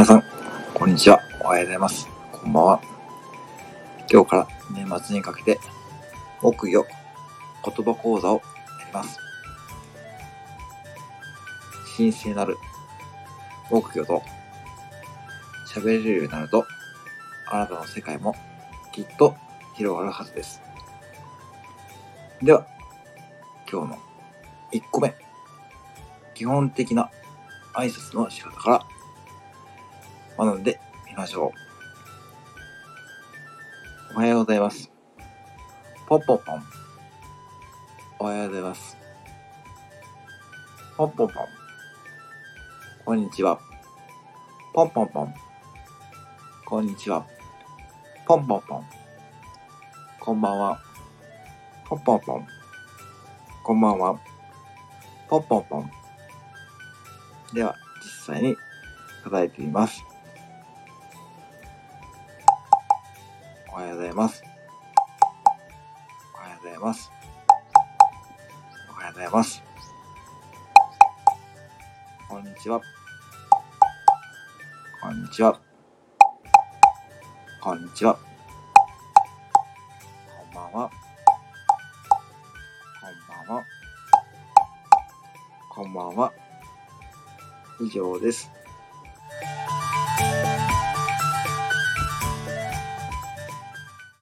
皆さんこんにちは。おはようございます。こんばんは。今日から年末にかけて、木魚言葉講座をやります。神聖なる木魚と喋れるようになると、あなたの世界もきっと広がるはずです。では、今日の1個目。基本的な挨拶の仕方から学んでみましょう。おはようございます。ポッポポン。おはようございます。ポッポポン。こんにちは。ポンポンポン。こんにちは。ポンポンポン。こんばんは。ポンポンポン。こんばんは。ポンポンポン。では、実際に叩いてみます。おはようございます。おはようございます。おはようございます。こんにちは。こんにちは。こんにちは。こんばんは。こんばんは。こんばんは。以上です。